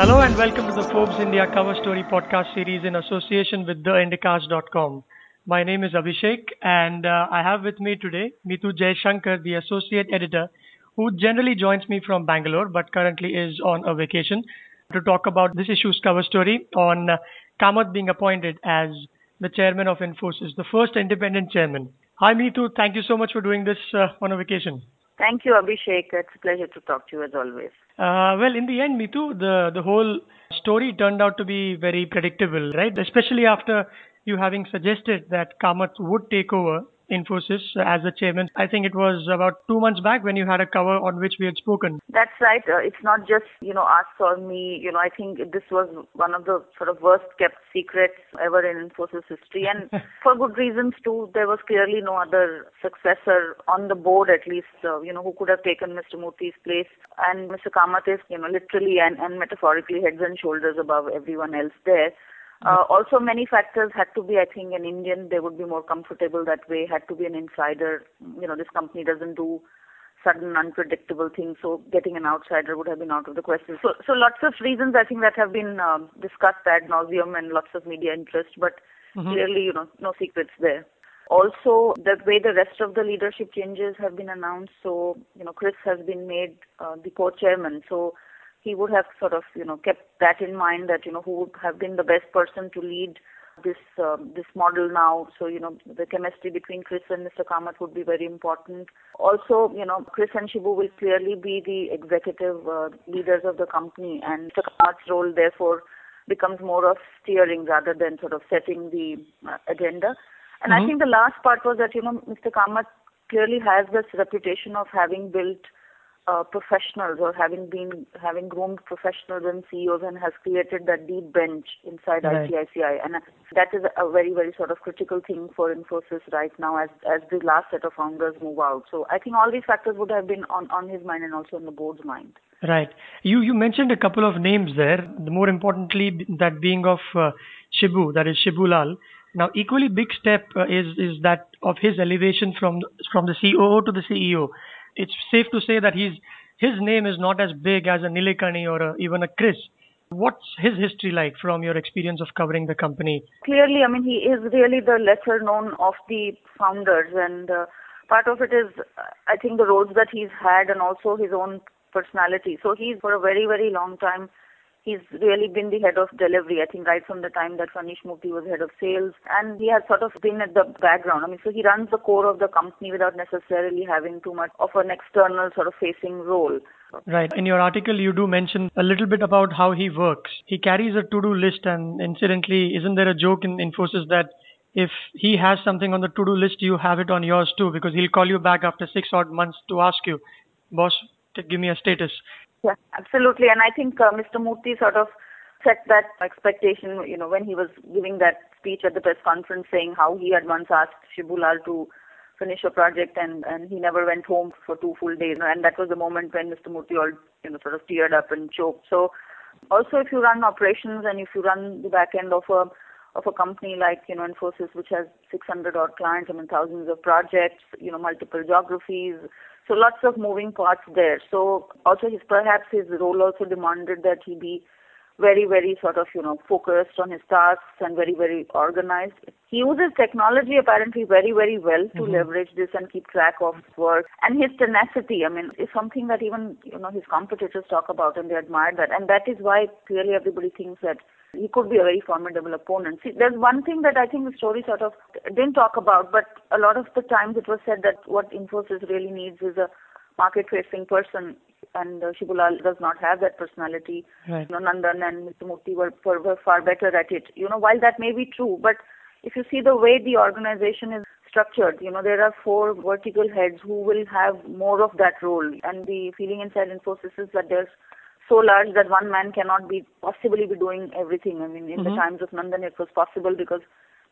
Hello and welcome to the Forbes India Cover Story podcast series in association with theindicast.com. My name is Abhishek and uh, I have with me today Mitu Jayashankar, the associate editor, who generally joins me from Bangalore but currently is on a vacation to talk about this issue's cover story on uh, Kamath being appointed as the chairman of Infosys, the first independent chairman. Hi Mitu, thank you so much for doing this uh, on a vacation. Thank you, Abhishek. It's a pleasure to talk to you as always. Uh, well, in the end, Mitu, the, the whole story turned out to be very predictable, right? Especially after you having suggested that Kamath would take over Infosys as the chairman. I think it was about two months back when you had a cover on which we had spoken. That's right. Uh, it's not just, you know, us or me. You know, I think this was one of the sort of worst kept secrets ever in Infosys history. And for good reasons too. There was clearly no other successor on the board at least, uh, you know, who could have taken Mr. Murthy's place. And Mr. Kamath is, you know, literally and, and metaphorically heads and shoulders above everyone else there. Uh, also, many factors had to be, I think, an Indian. They would be more comfortable that way. Had to be an insider. You know, this company doesn't do sudden, unpredictable things. So getting an outsider would have been out of the question. So, so lots of reasons I think that have been um, discussed ad nauseum and lots of media interest. But mm-hmm. clearly, you know, no secrets there. Also, the way the rest of the leadership changes have been announced. So, you know, Kris has been made uh, the co-chairman. So he would have sort of you know kept that in mind that you know who would have been the best person to lead this um, this model now. So you know the chemistry between Kris and Mr. Kamath would be very important. Also, you know Kris and Shibu will clearly be the executive uh, leaders of the company, and Mr. Kamath's role therefore becomes more of steering rather than sort of setting the uh, agenda. And mm-hmm. I think the last part was that you know Mr. Kamath clearly has this reputation of having built professionals or having been having groomed professionals and CEOs and has created that deep bench inside right. ICICI and that is a very very sort of critical thing for Infosys right now as as the last set of founders move out. So I think all these factors would have been on on his mind and also on the board's mind. Right. You you mentioned a couple of names there. More importantly, that being of uh, Shibu, that is Shibulal. Now, equally big step uh, is is that of his elevation from from the COO to the CEO it's safe to say that he's his name is not as big as a Nilekani or a, even a Kris. What's his history like from your experience of covering the company? Clearly, I mean, he is really the lesser known of the founders, and uh, part of it is, I think, the roles that he's had and also his own personality. So he's for a very, very long time he's really been the head of delivery, I think, right from the time that Phaneesh Murthy was head of sales. And he has sort of been at the background. I mean, so he runs the core of the company without necessarily having too much of an external sort of facing role. Right. In your article, you do mention a little bit about how he works. He carries a to do list, and incidentally, isn't there a joke in Infosys that if he has something on the to do list, you have it on yours too, because he'll call you back after six odd months to ask you, boss, give me a status. Yeah, absolutely. And I think uh, Mr. Murthy sort of set that expectation, you know, when he was giving that speech at the press conference saying how he had once asked Shibulal to finish a project and, and he never went home for two full days. And that was the moment when Mr. Murthy all, you know, sort of teared up and choked. So also if you run operations and if you run the back end of a of a company like you know Infosys, which has 600 odd clients, I mean thousands of projects, you know multiple geographies, so lots of moving parts there. So also his perhaps his role also demanded that he be very, very sort of, you know, focused on his tasks and very, very organized. He uses technology apparently very, very well to mm-hmm. leverage this and keep track of his work. And his tenacity, I mean, is something that even, you know, his competitors talk about and they admire that. And that is why clearly everybody thinks that he could be a very formidable opponent. See, there's one thing that I think the story sort of didn't talk about, but a lot of the times it was said that what Infosys really needs is a market-facing person, and uh, Shibulal does not have that personality. Right. You know, Nandan and Mr. Murthy were, were, were far better at it. You know, while that may be true, but if you see the way the organization is structured. You know, there are four vertical heads who will have more of that role. And the feeling inside Infosys is that there's so large that one man cannot be possibly be doing everything. I mean, in mm-hmm. the times of Nandan, it was possible because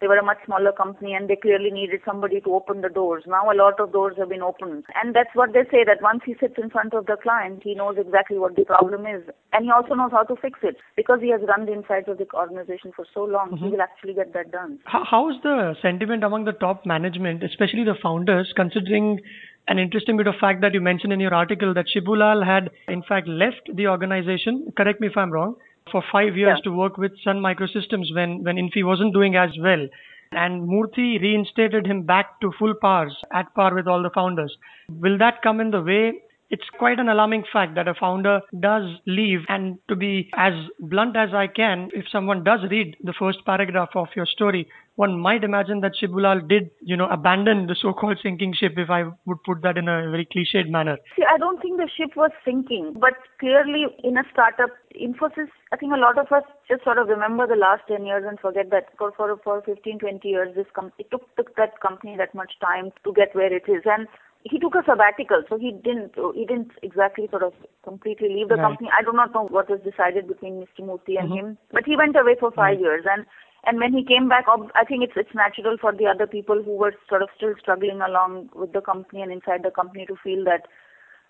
they were a much smaller company and they clearly needed somebody to open the doors. Now a lot of doors have been opened. And that's what they say that once he sits in front of the client, he knows exactly what the problem is. And he also knows how to fix it. Because he has run the insides of the organization for so long, mm-hmm. he will actually get that done. How, how is the sentiment among the top management, especially the founders, considering an interesting bit of fact that you mentioned in your article that Shibulal had in fact left the organization, correct me if I'm wrong, for five years Yeah. to work with Sun Microsystems when, when Infy wasn't doing as well. And Murthy reinstated him back to full powers, at par with all the founders. Will that come in the way? It's quite an alarming fact that a founder does leave. And to be as blunt as I can, if someone does read the first paragraph of your story, one might imagine that Shibulal did, you know, abandon the so-called sinking ship, if I would put that in a very cliched manner. See, I don't think the ship was sinking, but clearly in a startup, Infosys, I think a lot of us just sort of remember the last 10 years and forget that for, for, for 15, 20 years, this com- it took, took that company that much time to get where it is. And he took a sabbatical, so he didn't he didn't exactly sort of completely leave the Right. company. I do not know what was decided between Mr. Murthy and Mhm. him, but he went away for five Right. years, and when he came back, I think it's it's natural for the other people who were sort of still struggling along with the company and inside the company to feel that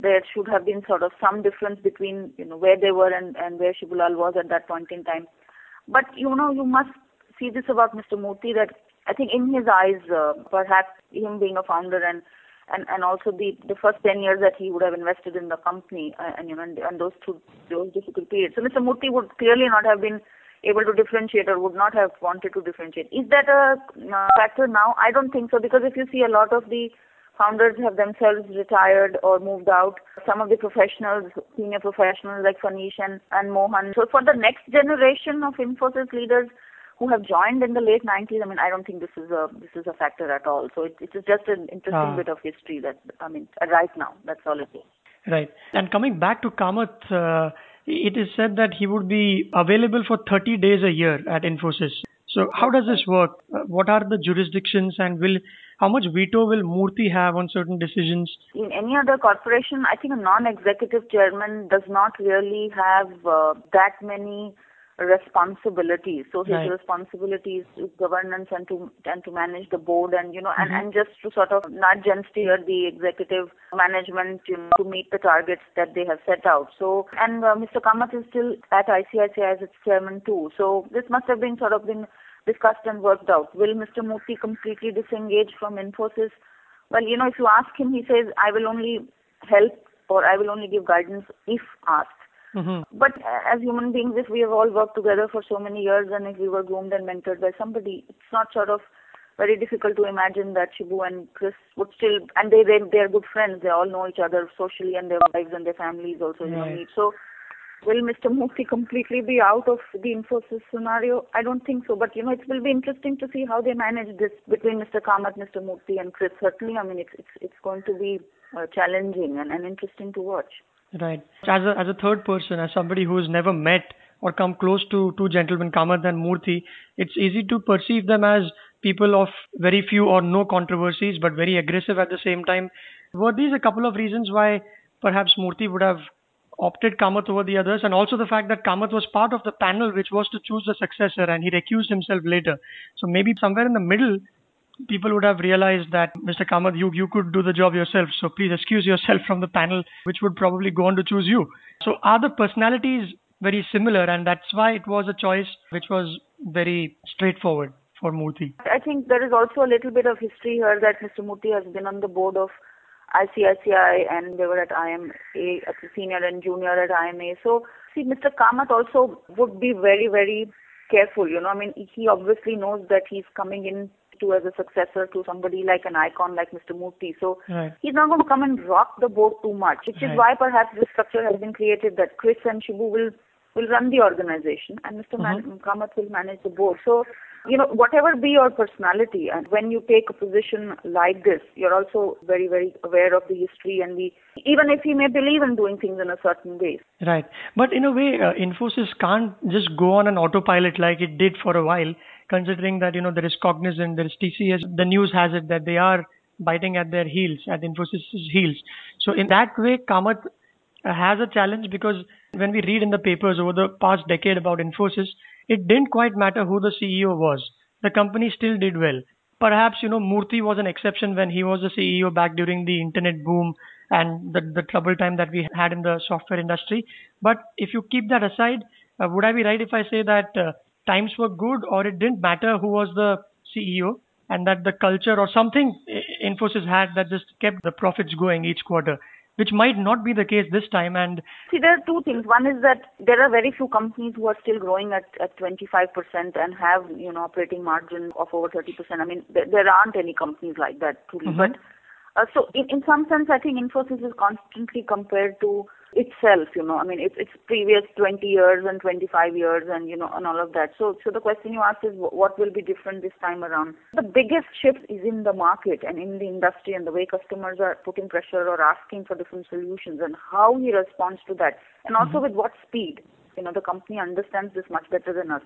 there should have been sort of some difference between you know where they were and and where Shibulal was at that point in time. But you know you must see this about Mr. Murthy that I think in his eyes, uh, perhaps him being a founder and and and also the first 10 years that he would have invested in the company uh, and you know and, and those difficult periods. So Mr. Murthy would clearly not have been able to differentiate or would not have wanted to differentiate. Is that a uh, factor now? I don't think so because if you see a lot of the founders have themselves retired or moved out. Some of the professionals, senior professionals like Phaneesh and, and Mohan. So for the next generation of Infosys leaders who have joined in the late 90s, I mean, I don't think this is a this is a factor at all. So it, it is just an interesting Ah. bit of history that I mean, right now, that's all it is. Right. And coming back to Kamath, uh, it is said that he would be available for 30 days a year at Infosys. So how does this work? Uh, what are the jurisdictions and will how much veto will Murthy have on certain decisions? in any other corporation, I think a non-executive chairman does not really have uh, that many responsibilities. So his Right. responsibilities is governance and to and to manage the board and you know and, Mhm. and just to sort of not and steer the executive management you know, to meet the targets that they have set out. So and uh, Mr. Kamath is still at ICICI as its chairman too. So this must have been sort of been discussed and worked out. Will Mr. Murthy completely disengage from Infosys? Well, you know, if you ask him, he says, I will only help or I will only give guidance if asked. Hmm But as human beings, if we have all worked together for so many years and if we were groomed and mentored by somebody, it's not sort of very difficult to imagine that Shibu and Kris would still, and they, they, they're good friends. They all know each other socially and their wives and their families also, you know, Right. meet. So will Mr. Murthy completely be out of the Infosys scenario? I don't think so. But, you know, it will be interesting to see how they manage this between Mr. Kamath, Mr. Murthy and Kris. Certainly, I mean, it's, it's, it's going to be uh, challenging and, and interesting to watch. Right. As a as a third person, as somebody who's never met or come close to two gentlemen, Kamath and Murthy, it's easy to perceive them as people of very few or no controversies, but very aggressive at the same time. Were these a couple of reasons why perhaps Murthy would have opted Kamath over the others, and also the fact that Kamath was part of the panel which was to choose the successor, and he recused himself later. So maybe somewhere in the middle, people would have realized that Mr. Kamath, you you could do the job yourself. So please excuse yourself from the panel, which would probably go on to choose you. So are the personalities very similar, and that's why it was a choice which was very straightforward for Murthy. I think there is also a little bit of history here that Mr. Murthy has been on the board of ICICI and they were at IMA, at the senior and junior at IMA. So, see, Mr. Kamath also would be very, very careful. You know, I mean, he obviously knows that he's coming in to as a successor to somebody like an icon like Mr. Murthy. So, Right. he's not going to come and rock the boat too much, which is why perhaps this structure has been created that Kris and Shibu will will run the organization and mister Man- Kamath will manage the board. So, you know, whatever be your personality, and when you take a position like this, you're also very, very aware of the history and the, even if you may believe in doing things in a certain way. Right. But in a way, uh, Infosys can't just go on an autopilot like it did for a while, considering that, you know, there is Cognizant, there is TCS. The news has it that they are biting at their heels, at Infosys' heels. So in that way, Kamath has a challenge because when we read in the papers over the past decade about Infosys, it didn't quite matter who the CEO was. The company still did well. Perhaps, you know, Murthy was an exception when he was the CEO back during the internet boom and the, the trouble time that we had in the software industry. But if you keep that aside, uh, would I be right if I say that uh, times were good or it didn't matter who was the CEO and that the culture or something Infosys had that just kept the profits going each quarter? which might not be the case this time. And see, there are two things. One is that there are very few companies who are still growing at, at 25% and have, you know, operating margin of over 30%. I mean, there, there aren't any companies like that truly. Mm-hmm. But uh, so in, in some sense, I think Infosys is constantly compared to itself, you know, I mean, it's, it's previous 20 years and 25 years and, you know, and all of that. So, so the question you asked is what will be different this time around? The biggest shift is in the market and in the industry and the way customers are putting pressure or asking for different solutions and how he responds to that. And also mm-hmm. with what speed. You know, the company understands this much better than us.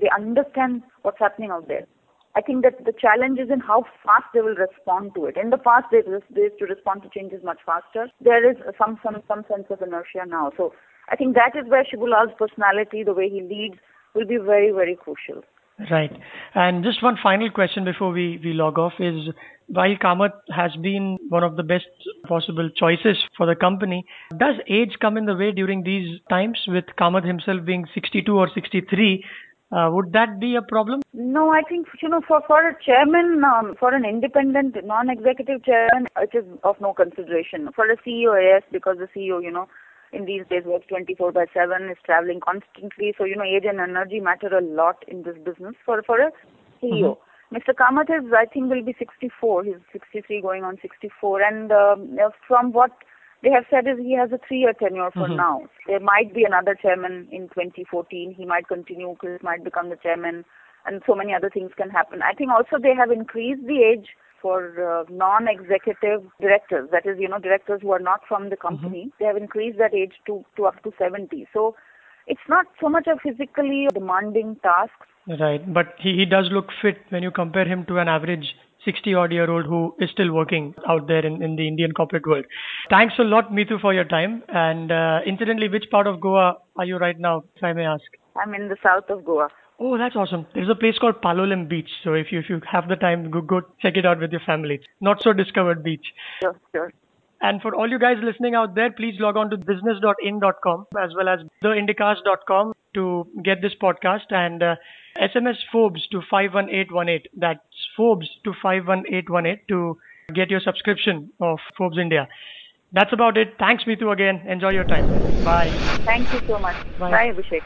They understand what's happening out there. I think that the challenge is in how fast they will respond to it. In the past, they, used to respond to changes much faster. There is some, some, some sense of inertia now. So I think that is where Shibulal's personality, the way he leads, will be very, very crucial. Right. And just one final question before we, we log off is while Kamath has been one of the best possible choices for the company, does age come in the way during these times with Kamath himself being 62 or 63? Uh, would that be a problem? No, I think you know for for a chairman, um, for an independent non-executive chairman, it is of no consideration. For a CEO, yes, because the CEO, you know, in these days works 24 by 7, is traveling constantly. So you know, age and energy matter a lot in this business. For for a CEO. Mm-hmm. Mr. Kamath is, I think, will be 64. He's 63, going on 64, and um, from what they have said is he has a three-year tenure for mm-hmm. now. There might be another chairman in 2014. He might continue. Kris might become the chairman, and so many other things can happen. I think also they have increased the age for uh, non-executive directors. That is, you know, directors who are not from the company. Mm-hmm. They have increased that age to to up to 70. So it's not so much a physically demanding task. Right, but he, he does look fit when you compare him to an average 60 odd year old who is still working out there in, in the Indian corporate world. Thanks a lot, Mitu, for your time. And uh, incidentally, which part of Goa are you right now, if I may ask? I'm in the south of Goa. Oh, that's awesome. There's a place called Palolem Beach. So if you if you have the time, go go check it out with your family. Not so discovered beach. Sure, sure. And for all you guys listening out there, please log on to business.in.com as well as theindicast.com to get this podcast and uh, SMS Forbes to 51818. That's Forbes to 51818 to get your subscription of Forbes India. That's about it. Thanks, Mitu, again. Enjoy your time. Bye. Thank you so much. Bye, Bye Abhishek.